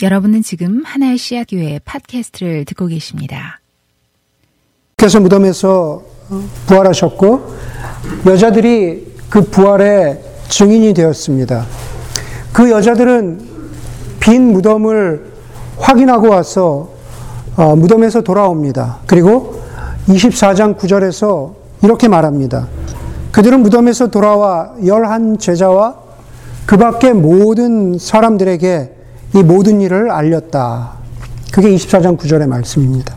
여러분은 지금 하나의 씨앗 교회 팟캐스트를 듣고 계십니다. 께서 무덤에서 부활하셨고 여자들이 그 부활의 증인이 되었습니다. 그 여자들은 빈 무덤을 확인하고 와서 어, 무덤에서 돌아옵니다. 그리고 24장 9절에서 이렇게 말합니다. 그들은 무덤에서 돌아와 열한 제자와 그 밖의 모든 사람들에게 이 모든 일을 알렸다. 그게 24장 9절의 말씀입니다.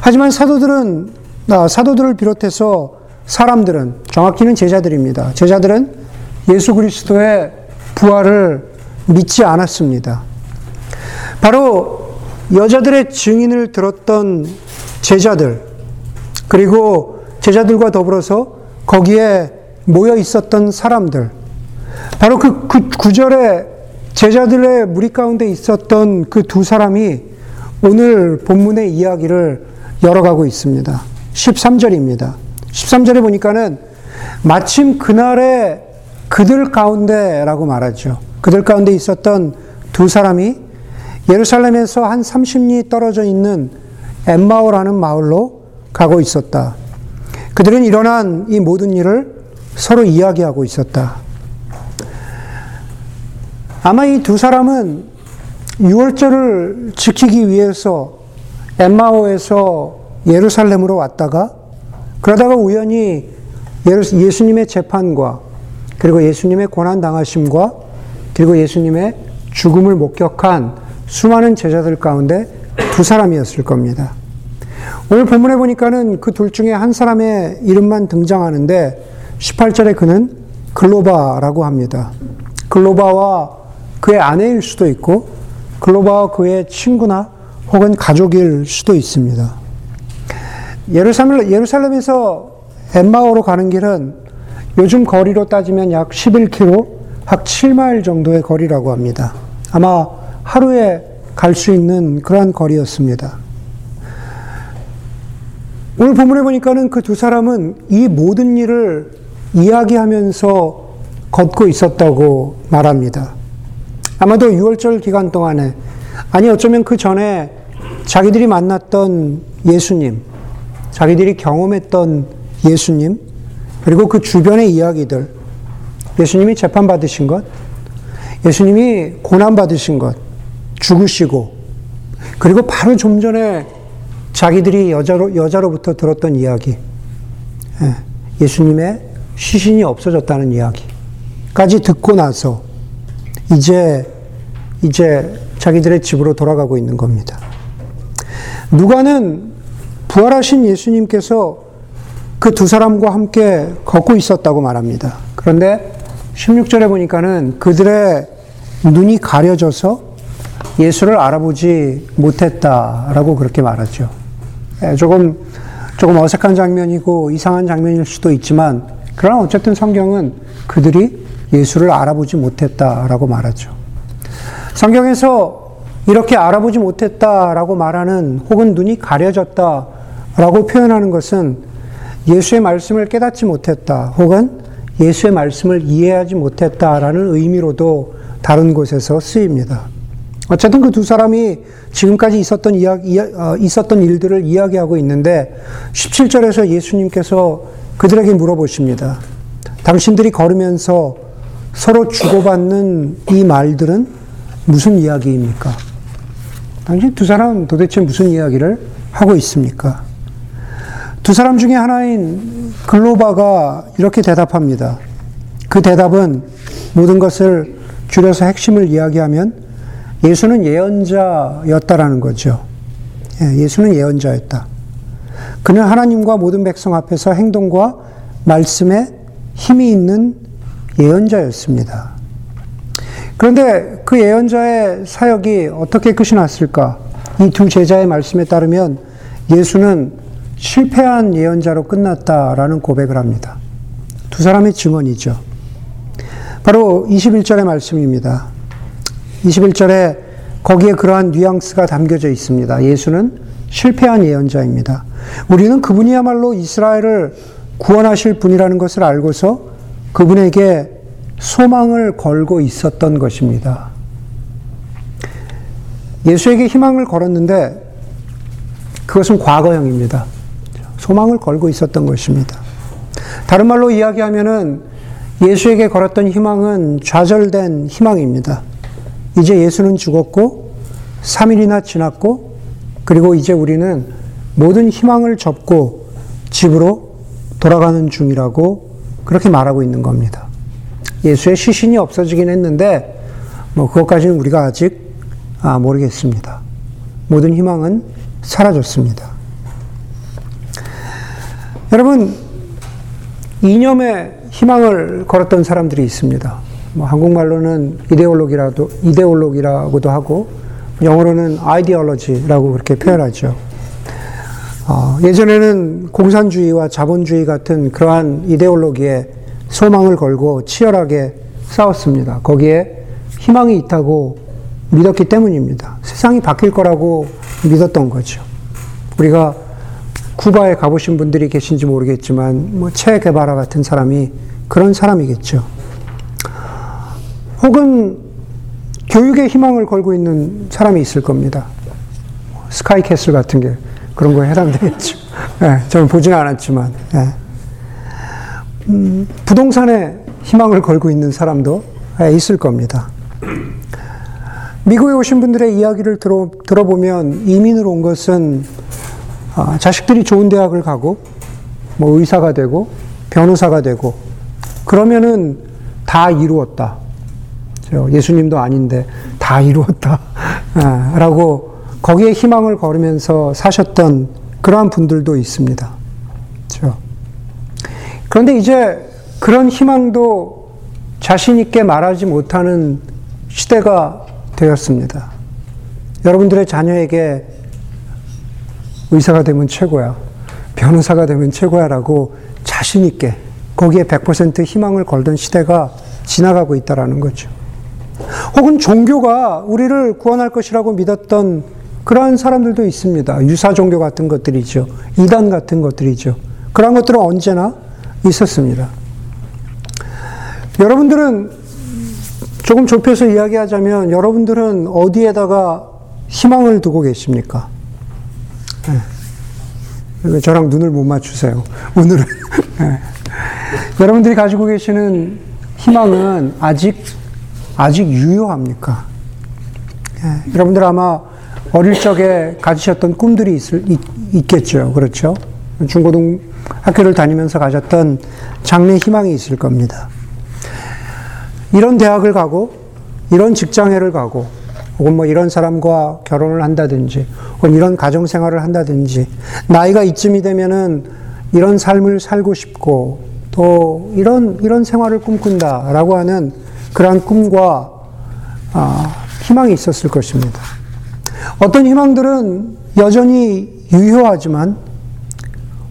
하지만 사도들은, 아, 사도들을 비롯해서 사람들은, 정확히는 제자들입니다. 제자들은 예수 그리스도의 부활을 믿지 않았습니다. 바로 여자들의 증인을 들었던 제자들, 그리고 제자들과 더불어서 거기에 모여 있었던 사람들, 바로 그, 그 구절에 제자들의 무리 가운데 있었던 그 두 사람이 오늘 본문의 이야기를 열어가고 있습니다. 13절입니다. 13절에 보니까는 마침 그날에 그들 가운데라고 말하죠. 그들 가운데 있었던 두 사람이 예루살렘에서 한 30리 떨어져 있는 엠마오라는 마을로 가고 있었다. 그들은 일어난 이 모든 일을 서로 이야기하고 있었다. 아마 이 두 사람은 6월절을 지키기 위해서 엠마오에서 예루살렘으로 왔다가 그러다가 우연히 예수님의 재판과 그리고 예수님의 고난 당하심과 그리고 예수님의 죽음을 목격한 수많은 제자들 가운데 두 사람이었을 겁니다. 오늘 본문에 보니까는 그 둘 중에 한 사람의 이름만 등장하는데 18절에 그는 글로바라고 합니다. 글로바와 그의 아내일 수도 있고 글로바와 그의 친구나 혹은 가족일 수도 있습니다. 예루살렘, 예루살렘에서 엠마오로 가는 길은 요즘 거리로 따지면 약 11km, 약 7마일 정도의 거리라고 합니다. 아마 하루에 갈 수 있는 그러한 거리였습니다. 오늘 본문에 보니까는 그 두 사람은 이 모든 일을 이야기하면서 걷고 있었다고 말합니다. 아마도 6월절 기간 동안에, 아니 어쩌면 그 전에 자기들이 만났던 예수님, 자기들이 경험했던 예수님, 그리고 그 주변의 이야기들, 예수님이 재판받으신 것, 예수님이 고난받으신 것, 죽으시고, 그리고 바로 좀 전에 자기들이 여자로, 여자로부터 들었던 이야기, 예, 예수님의 시신이 없어졌다는 이야기까지 듣고 나서 이제, 이제 자기들의 집으로 돌아가고 있는 겁니다. 누가는 부활하신 예수님께서 그 두 사람과 함께 걷고 있었다고 말합니다. 그런데 16절에 보니까는 그들의 눈이 가려져서 예수를 알아보지 못했다라고 그렇게 말하죠. 예, 조금, 조금 어색한 장면이고 이상한 장면일 수도 있지만, 그러나 어쨌든 성경은 그들이 예수를 알아보지 못했다라고 말하죠. 성경에서 이렇게 알아보지 못했다라고 말하는 혹은 눈이 가려졌다라고 표현하는 것은 예수의 말씀을 깨닫지 못했다 혹은 예수의 말씀을 이해하지 못했다라는 의미로도 다른 곳에서 쓰입니다. 어쨌든 그 두 사람이 지금까지 있었던 이야기, 어, 있었던 일들을 이야기하고 있는데 17절에서 예수님께서 그들에게 물어보십니다. 당신들이 걸으면서 서로 주고받는 이 말들은 무슨 이야기입니까? 당신 두 사람 도대체 무슨 이야기를 하고 있습니까? 두 사람 중에 하나인 글로바가 이렇게 대답합니다. 그 대답은 모든 것을 줄여서 핵심을 이야기하면 예수는 예언자였다라는 거죠. 예, 예수는 예언자였다. 그는 하나님과 모든 백성 앞에서 행동과 말씀에 힘이 있는 예언자였습니다. 그런데 그 예언자의 사역이 어떻게 끝이 났을까? 이 두 제자의 말씀에 따르면 예수는 실패한 예언자로 끝났다라는 고백을 합니다. 두 사람의 증언이죠. 바로 21절의 말씀입니다. 21절에 거기에 그러한 뉘앙스가 담겨져 있습니다. 예수는 실패한 예언자입니다. 우리는 그분이야말로 이스라엘을 구원하실 분이라는 것을 알고서 그분에게 소망을 걸고 있었던 것입니다. 예수에게 희망을 걸었는데 그것은 과거형입니다. 소망을 걸고 있었던 것입니다. 다른 말로 이야기하면은 예수에게 걸었던 희망은 좌절된 희망입니다. 이제 예수는 죽었고 3일이나 지났고 그리고 이제 우리는 모든 희망을 접고 집으로 돌아가는 중이라고 그렇게 말하고 있는 겁니다. 예수의 시신이 없어지긴 했는데 뭐 그것까지는 우리가 아직 아, 모르겠습니다. 모든 희망은 사라졌습니다. 여러분 이념에 희망을 걸었던 사람들이 있습니다. 뭐 한국말로는 이데올로기라도 이데올로기라고도 하고 영어로는 아이디올로지라고 그렇게 표현하죠. 어, 예전에는 공산주의와 자본주의 같은 그러한 이데올로기에 소망을 걸고 치열하게 싸웠습니다. 거기에 희망이 있다고 믿었기 때문입니다. 세상이 바뀔 거라고 믿었던 거죠. 우리가 쿠바에 가보신 분들이 계신지 모르겠지만, 뭐, 체 개바라 같은 사람이 그런 사람이겠죠. 혹은 교육에 희망을 걸고 있는 사람이 있을 겁니다. 스카이캐슬 같은 게 그런 거에 해당되겠죠. 네, 저는 보지는 않았지만, 네. 음, 부동산에 희망을 걸고 있는 사람도 있을 겁니다. 미국에 오신 분들의 이야기를 들어, 들어보면 이민을 온 것은 아, 자식들이 좋은 대학을 가고 뭐 의사가 되고 변호사가 되고 그러면은 다 이루었다. 예수님도 아닌데 다 이루었다. 아, 라고 거기에 희망을 걸으면서 사셨던 그러한 분들도 있습니다. 그렇죠? 그런데 이제 그런 희망도 자신있게 말하지 못하는 시대가 되었습니다. 여러분들의 자녀에게 의사가 되면 최고야. 변호사가 되면 최고야라고 자신있게 거기에 100% 희망을 걸던 시대가 지나가고 있다라는 거죠. 혹은 종교가 우리를 구원할 것이라고 믿었던 그러한 사람들도 있습니다. 유사 종교 같은 것들이죠. 이단 같은 것들이죠. 그런 것들은 언제나 있었습니다. 여러분들은 조금 좁혀서 이야기하자면 여러분들은 어디에다가 희망을 두고 계십니까? 네. 저랑 눈을 못 맞추세요. 오늘은. 네. 여러분들이 가지고 계시는 희망은 아직, 아직 유효합니까? 네. 여러분들 아마 어릴 적에 가지셨던 꿈들이 있을, 있, 겠죠 그렇죠? 중고등 학교를 다니면서 가졌던 장래 희망이 있을 겁니다. 이런 대학을 가고, 이런 직장회를 가고, 혹은 뭐 이런 사람과 결혼을 한다든지, 혹은 이런 가정 생활을 한다든지, 나이가 이쯤이 되면은 이런 삶을 살고 싶고, 또 이런, 이런 생활을 꿈꾼다라고 하는 그러한 꿈과 아, 희망이 있었을 것입니다. 어떤 희망들은 여전히 유효하지만,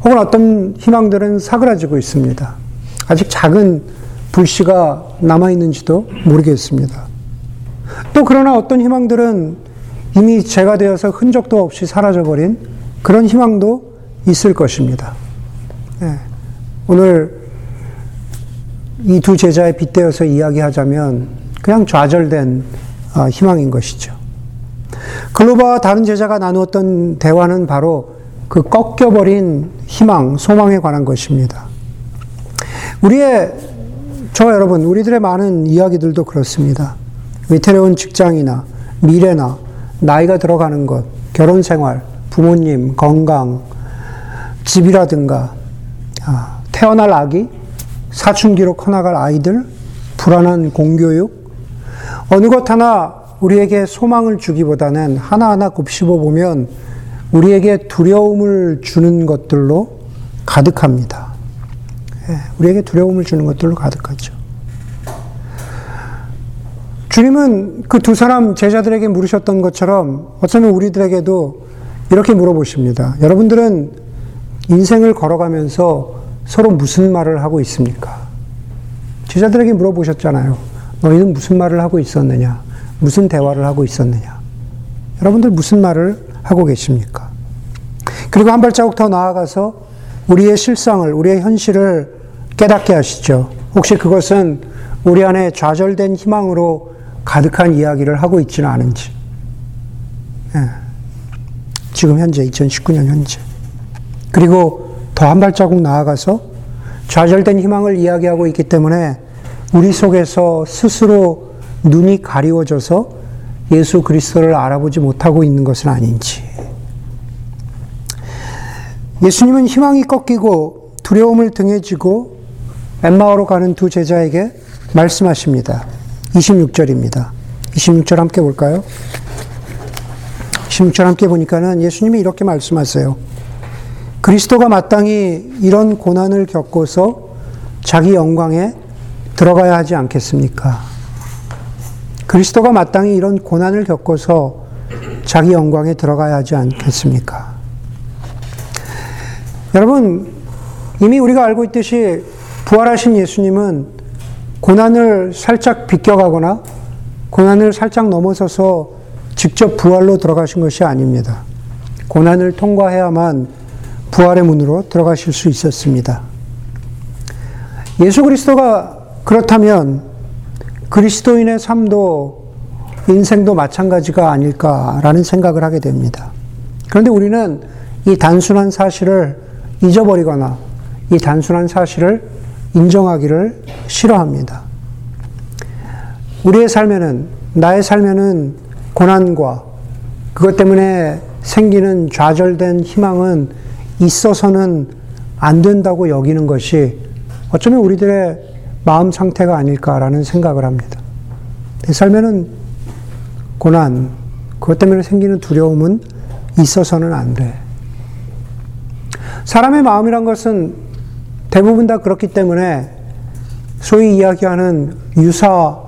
혹은 어떤 희망들은 사그라지고 있습니다. 아직 작은 불씨가 남아있는지도 모르겠습니다. 또 그러나 어떤 희망들은 이미 죄가 되어서 흔적도 없이 사라져버린 그런 희망도 있을 것입니다. 네. 오늘 이 두 제자에 빗대어서 이야기하자면 그냥 좌절된 아, 희망인 것이죠. 글로바와 다른 제자가 나누었던 대화는 바로 그 꺾여버린 희망, 소망에 관한 것입니다. 우리의, 저 여러분, 우리들의 많은 이야기들도 그렇습니다. 위태로운 직장이나 미래나 나이가 들어가는 것, 결혼 생활, 부모님, 건강, 집이라든가, 아, 태어날 아기, 사춘기로 커나갈 아이들, 불안한 공교육, 어느 것 하나 우리에게 소망을 주기보다는 하나하나 곱씹어 보면 우리에게 두려움을 주는 것들로 가득합니다. 예, 우리에게 두려움을 주는 것들로 가득하죠. 주님은 그 두 사람 제자들에게 물으셨던 것처럼 어쩌면 우리들에게도 이렇게 물어보십니다. 여러분들은 인생을 걸어가면서 서로 무슨 말을 하고 있습니까? 제자들에게 물어보셨잖아요. 너희는 무슨 말을 하고 있었느냐? 무슨 대화를 하고 있었느냐? 여러분들 무슨 말을 하고 계십니까? 그리고 한 발자국 더 나아가서 우리의 실상을, 우리의 현실을 깨닫게 하시죠. 혹시 그것은 우리 안에 좌절된 희망으로 가득한 이야기를 하고 있지는 않은지. 예. 지금 현재 2019년 현재. 그리고 더 한 발자국 나아가서 좌절된 희망을 이야기하고 있기 때문에 우리 속에서 스스로 눈이 가리워져서 예수 그리스도를 알아보지 못하고 있는 것은 아닌지. 예수님은 희망이 꺾이고 두려움을 등에 지고 엠마오로 가는 두 제자에게 말씀하십니다. 26절입니다. 26절 함께 볼까요? 26절 함께 보니까는 예수님이 이렇게 말씀하세요. 그리스도가 마땅히 이런 고난을 겪고서 자기 영광에 들어가야 하지 않겠습니까? 그리스도가 마땅히 이런 고난을 겪어서 자기 영광에 들어가야 하지 않겠습니까? 여러분, 이미 우리가 알고 있듯이 부활하신 예수님은 고난을 살짝 비껴가거나 고난을 살짝 넘어서서 직접 부활로 들어가신 것이 아닙니다. 고난을 통과해야만 부활의 문으로 들어가실 수 있었습니다. 예수 그리스도가 그렇다면 그리스도인의 삶도 인생도 마찬가지가 아닐까라는 생각을 하게 됩니다. 그런데 우리는 이 단순한 사실을 잊어버리거나 이 단순한 사실을 인정하기를 싫어합니다. 우리의 삶에는, 나의 삶에는 고난과 그것 때문에 생기는 좌절된 희망은 있어서는 안 된다고 여기는 것이 어쩌면 우리들의 마음 상태가 아닐까라는 생각을 합니다. 내 삶에는 고난, 그것 때문에 생기는 두려움은 있어서는 안 돼. 사람의 마음이란 것은 대부분 다 그렇기 때문에 소위 이야기하는 유사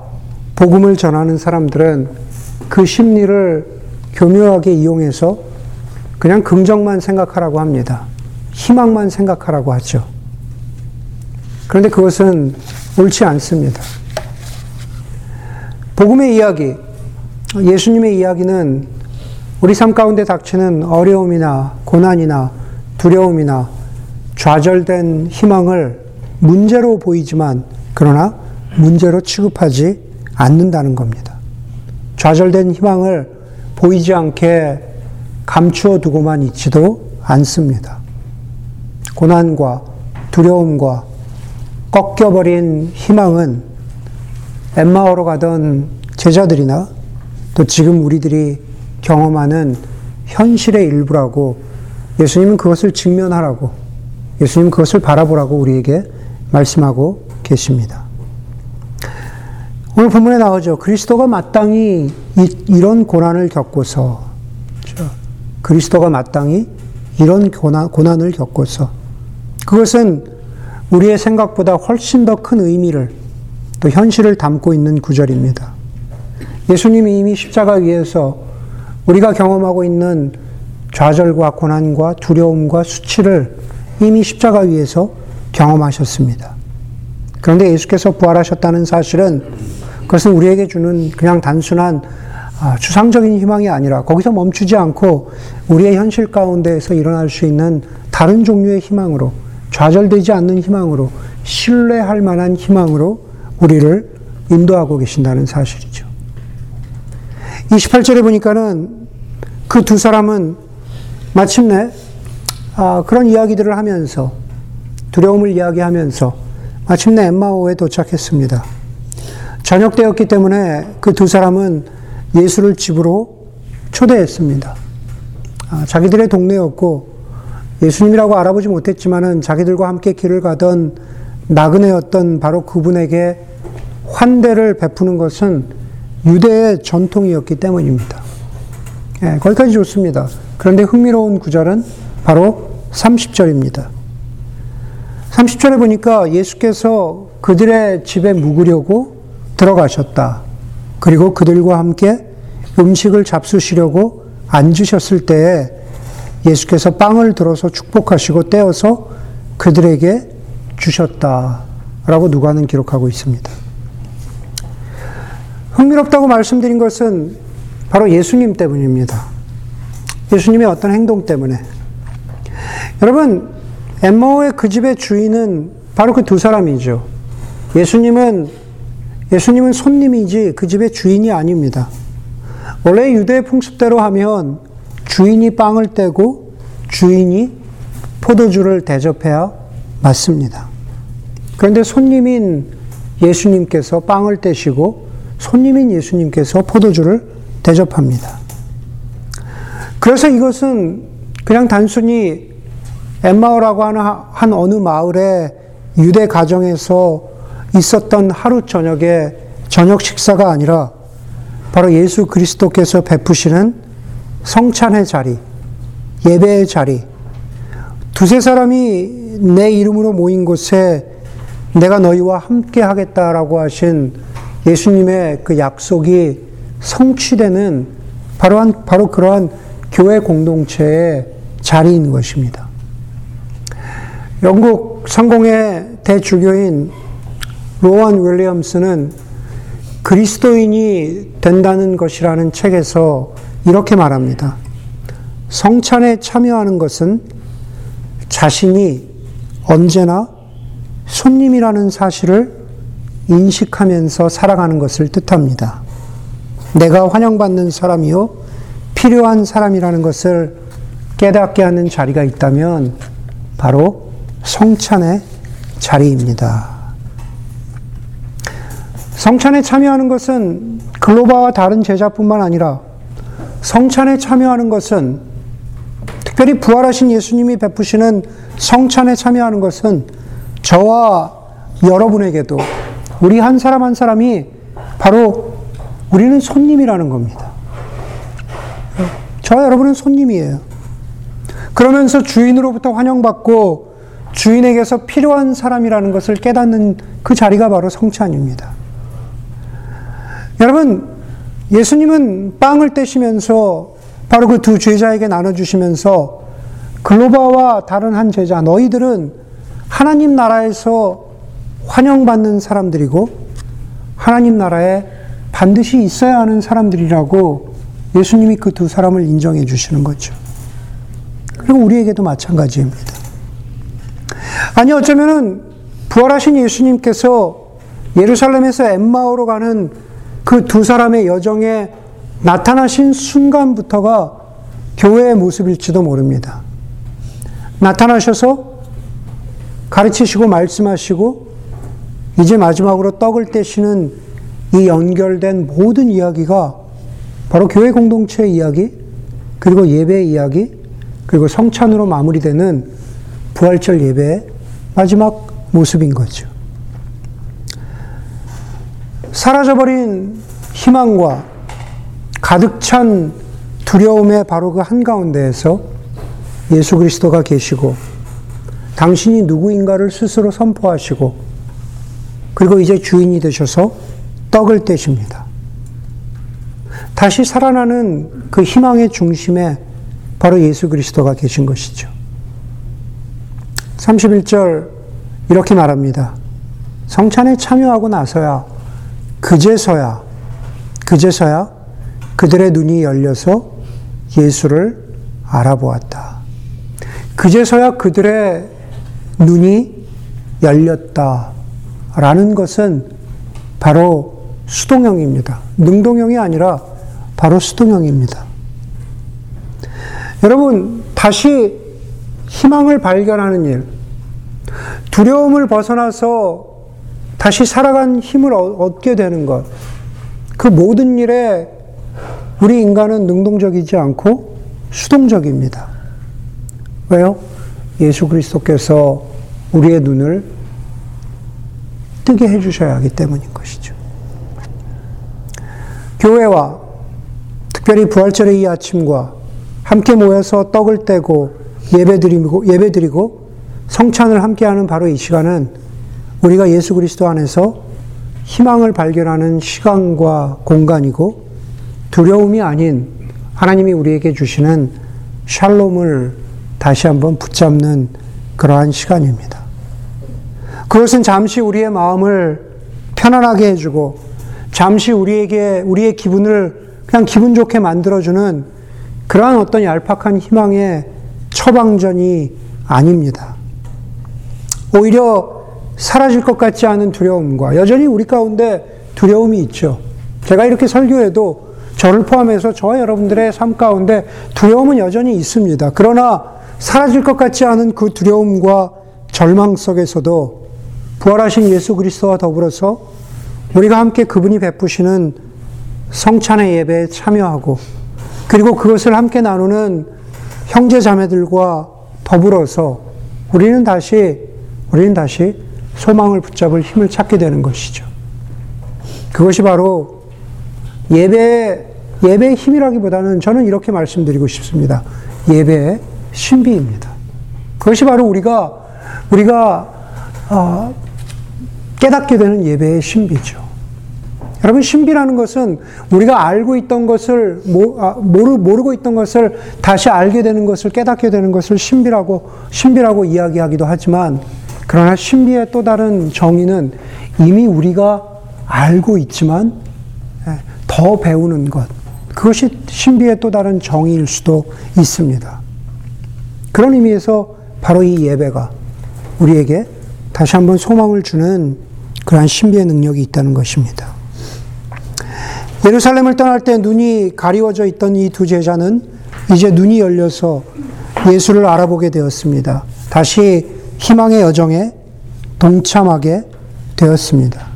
복음을 전하는 사람들은 그 심리를 교묘하게 이용해서 그냥 긍정만 생각하라고 합니다. 희망만 생각하라고 하죠. 그런데 그것은 옳지 않습니다. 복음의 이야기, 예수님의 이야기는 우리 삶 가운데 닥치는 어려움이나 고난이나 두려움이나 좌절된 희망을 문제로 보이지만 그러나 문제로 취급하지 않는다는 겁니다. 좌절된 희망을 보이지 않게 감추어 두고만 있지도 않습니다. 고난과 두려움과 꺾여버린 희망은 엠마오로 가던 제자들이나 또 지금 우리들이 경험하는 현실의 일부라고 예수님은 그것을 직면하라고 예수님은 그것을 바라보라고 우리에게 말씀하고 계십니다. 오늘 본문에 나오죠. 그리스도가 마땅히 이, 런 고난을 겪고서 그렇죠? 그리스도가 마땅히 이런 고난, 고난을 겪고서 그것은 우리의 생각보다 훨씬 더 큰 의미를 또 현실을 담고 있는 구절입니다. 예수님이 이미 십자가 위에서 우리가 경험하고 있는 좌절과 고난과 두려움과 수치를 이미 십자가 위에서 경험하셨습니다. 그런데 예수께서 부활하셨다는 사실은 그것은 우리에게 주는 그냥 단순한 아, 추상적인 희망이 아니라 거기서 멈추지 않고 우리의 현실 가운데에서 일어날 수 있는 다른 종류의 희망으로 좌절되지 않는 희망으로 신뢰할 만한 희망으로 우리를 인도하고 계신다는 사실이죠. 28절에 보니까는 그 두 사람은 마침내 아, 그런 이야기들을 하면서 두려움을 이야기하면서 마침내 엠마오에 도착했습니다. 저녁 때였기 때문에 그 두 사람은 예수를 집으로 초대했습니다. 아, 자기들의 동네였고 예수님이라고 알아보지 못했지만은 자기들과 함께 길을 가던 나그네였던 바로 그분에게 환대를 베푸는 것은 유대의 전통이었기 때문입니다. 예, 거기까지 좋습니다. 그런데 흥미로운 구절은 바로 30절입니다. 30절에 보니까 예수께서 그들의 집에 묵으려고 들어가셨다. 그리고 그들과 함께 음식을 잡수시려고 앉으셨을 때에 예수께서 빵을 들어서 축복하시고 떼어서 그들에게 주셨다. 라고 누가는 기록하고 있습니다. 흥미롭다고 말씀드린 것은 바로 예수님 때문입니다. 예수님의 어떤 행동 때문에. 여러분, 엠마오의 그 집의 주인은 바로 그 두 사람이죠. 예수님은, 예수님은 손님이지 그 집의 주인이 아닙니다. 원래 유대 풍습대로 하면 주인이 빵을 떼고 주인이 포도주를 대접해야 맞습니다. 그런데 손님인 예수님께서 빵을 떼시고 손님인 예수님께서 포도주를 대접합니다. 그래서 이것은 그냥 단순히 엠마오라고 하는 한 어느 마을의 유대 가정에서 있었던 하루 저녁의 저녁 식사가 아니라 바로 예수 그리스도께서 베푸시는 성찬의 자리, 예배의 자리, 두세 사람이 내 이름으로 모인 곳에 내가 너희와 함께 하겠다라고 하신 예수님의 그 약속이 성취되는 바로 한, 바로 그러한 교회 공동체의 자리인 것입니다. 영국 성공의 대주교인 로원 윌리엄스는 그리스도인이 된다는 것이라는 책에서 이렇게 말합니다. 성찬에 참여하는 것은 자신이 언제나 손님이라는 사실을 인식하면서 살아가는 것을 뜻합니다. 내가 환영받는 사람이요, 필요한 사람이라는 것을 깨닫게 하는 자리가 있다면 바로 성찬의 자리입니다. 성찬에 참여하는 것은 글로바와 다른 제자뿐만 아니라 성찬에 참여하는 것은 특별히 부활하신 예수님이 베푸시는 성찬에 참여하는 것은 저와 여러분에게도 우리 한 사람 한 사람이 바로 우리는 손님이라는 겁니다. 저와 여러분은 손님이에요. 그러면서 주인으로부터 환영받고 주인에게서 필요한 사람이라는 것을 깨닫는 그 자리가 바로 성찬입니다. 여러분, 예수님은 빵을 떼시면서 바로 그 두 제자에게 나눠주시면서 글로바와 다른 한 제자, 너희들은 하나님 나라에서 환영받는 사람들이고 하나님 나라에 반드시 있어야 하는 사람들이라고 예수님이 그 두 사람을 인정해 주시는 거죠. 그리고 우리에게도 마찬가지입니다. 아니, 어쩌면은 부활하신 예수님께서 예루살렘에서 엠마오로 가는 그 두 사람의 여정에 나타나신 순간부터가 교회의 모습일지도 모릅니다. 나타나셔서 가르치시고 말씀하시고 이제 마지막으로 떡을 떼시는 이 연결된 모든 이야기가 바로 교회 공동체의 이야기, 그리고 예배의 이야기, 그리고 성찬으로 마무리되는 부활절 예배의 마지막 모습인 거죠. 사라져버린 희망과 가득 찬 두려움의 바로 그 한가운데에서 예수 그리스도가 계시고 당신이 누구인가를 스스로 선포하시고 그리고 이제 주인이 되셔서 떡을 떼십니다. 다시 살아나는 그 희망의 중심에 바로 예수 그리스도가 계신 것이죠. 31절 이렇게 말합니다. 성찬에 참여하고 나서야 그제서야 그제서야 그들의 눈이 열려서 예수를 알아보았다. 그제서야 그들의 눈이 열렸다 라는 것은 바로 수동형입니다. 능동형이 아니라 바로 수동형입니다. 여러분, 다시 희망을 발견하는 일, 두려움을 벗어나서 다시 살아간 힘을 얻게 되는 것, 그 모든 일에 우리 인간은 능동적이지 않고 수동적입니다. 왜요? 예수 그리스도께서 우리의 눈을 뜨게 해주셔야 하기 때문인 것이죠. 교회와 특별히 부활절의 이 아침과 함께 모여서 떡을 떼고 예배드리고, 예배드리고 성찬을 함께하는 바로 이 시간은 우리가 예수 그리스도 안에서 희망을 발견하는 시간과 공간이고 두려움이 아닌 하나님이 우리에게 주시는 샬롬을 다시 한번 붙잡는 그러한 시간입니다. 그것은 잠시 우리의 마음을 편안하게 해주고 잠시 우리에게 우리의 기분을 그냥 기분 좋게 만들어주는 그러한 어떤 얄팍한 희망의 처방전이 아닙니다. 오히려 사라질 것 같지 않은 두려움과 여전히 우리 가운데 두려움이 있죠. 제가 이렇게 설교해도 저를 포함해서 저와 여러분들의 삶 가운데 두려움은 여전히 있습니다. 그러나 사라질 것 같지 않은 그 두려움과 절망 속에서도 부활하신 예수 그리스도와 더불어서 우리가 함께 그분이 베푸시는 성찬의 예배에 참여하고 그리고 그것을 함께 나누는 형제 자매들과 더불어서 우리는 다시 우리는 다시 소망을 붙잡을 힘을 찾게 되는 것이죠. 그것이 바로 예배 예배의 힘이라기보다는 저는 이렇게 말씀드리고 싶습니다. 예배의 신비입니다. 그것이 바로 우리가 우리가 어, 깨닫게 되는 예배의 신비죠. 여러분 신비라는 것은 우리가 알고 있던 것을 아, 모르, 모르고 있던 것을 다시 알게 되는 것을 깨닫게 되는 것을 신비라고 신비라고 이야기하기도 하지만 그러나 신비의 또 다른 정의는 이미 우리가 알고 있지만 예, 더 배우는 것 그것이 신비의 또 다른 정의일 수도 있습니다. 그런 의미에서 바로 이 예배가 우리에게 다시 한번 소망을 주는 그러한 신비의 능력이 있다는 것입니다. 예루살렘을 떠날 때 눈이 가리워져 있던 이 두 제자는 이제 눈이 열려서 예수를 알아보게 되었습니다. 다시 희망의 여정에 동참하게 되었습니다.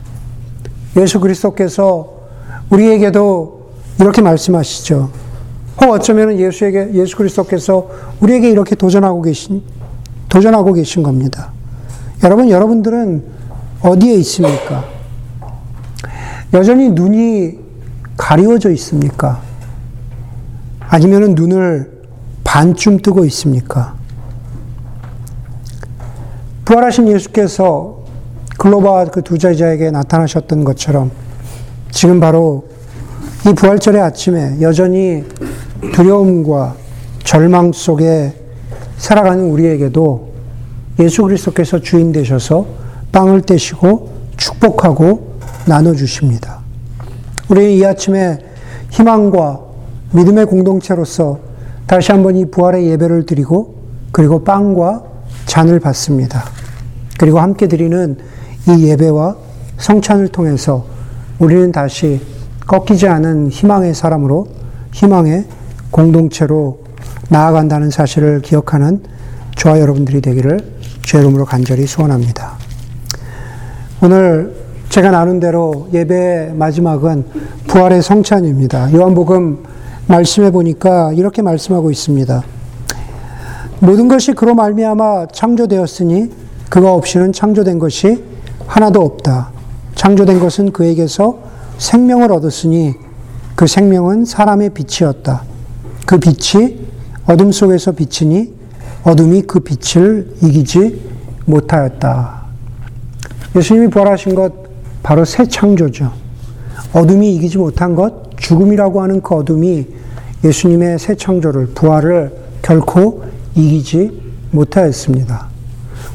예수 그리스도께서 우리에게도 이렇게 말씀하시죠. 혹 어쩌면 예수에게 예수 그리스도께서 우리에게 이렇게 도전하고 계신 도전하고 계신 겁니다. 여러분 여러분들은 어디에 있습니까? 여전히 눈이 가리워져 있습니까? 아니면 눈을 반쯤 뜨고 있습니까? 부활하신 예수께서 글로바 그 두 제자에게 나타나셨던 것처럼 지금 바로 이 부활절의 아침에 여전히 두려움과 절망 속에 살아가는 우리에게도 예수 그리스도께서 주인 되셔서 빵을 떼시고 축복하고 나눠주십니다. 우리 이 아침에 희망과 믿음의 공동체로서 다시 한번 이 부활의 예배를 드리고 그리고 빵과 잔을 받습니다. 그리고 함께 드리는 이 예배와 성찬을 통해서 우리는 다시 꺾이지 않은 희망의 사람으로 희망의 공동체로 나아간다는 사실을 기억하는 저와 여러분들이 되기를 주의 이름으로 간절히 소원합니다. 오늘 제가 나눈 대로 예배의 마지막은 부활의 성찬입니다. 요한복음 말씀해 보니까 이렇게 말씀하고 있습니다. 모든 것이 그로 말미암아 창조되었으니 그가 없이는 창조된 것이 하나도 없다. 창조된 것은 그에게서 생명을 얻었으니 그 생명은 사람의 빛이었다. 그 빛이 어둠 속에서 비치니 어둠이 그 빛을 이기지 못하였다. 예수님이 부활하신 것 바로 새 창조죠. 어둠이 이기지 못한 것, 죽음이라고 하는 그 어둠이 예수님의 새 창조를, 부활을 결코 이기지 못하였습니다.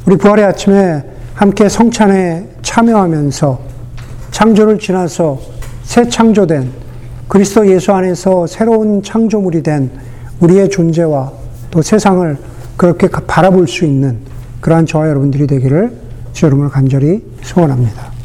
우리 부활의 아침에 함께 성찬에 참여하면서 창조를 지나서 새 창조된 그리스도 예수 안에서 새로운 창조물이 된 우리의 존재와 또 세상을 그렇게 바라볼 수 있는 그러한 저와 여러분들이 되기를 주 여러분을 간절히 소원합니다.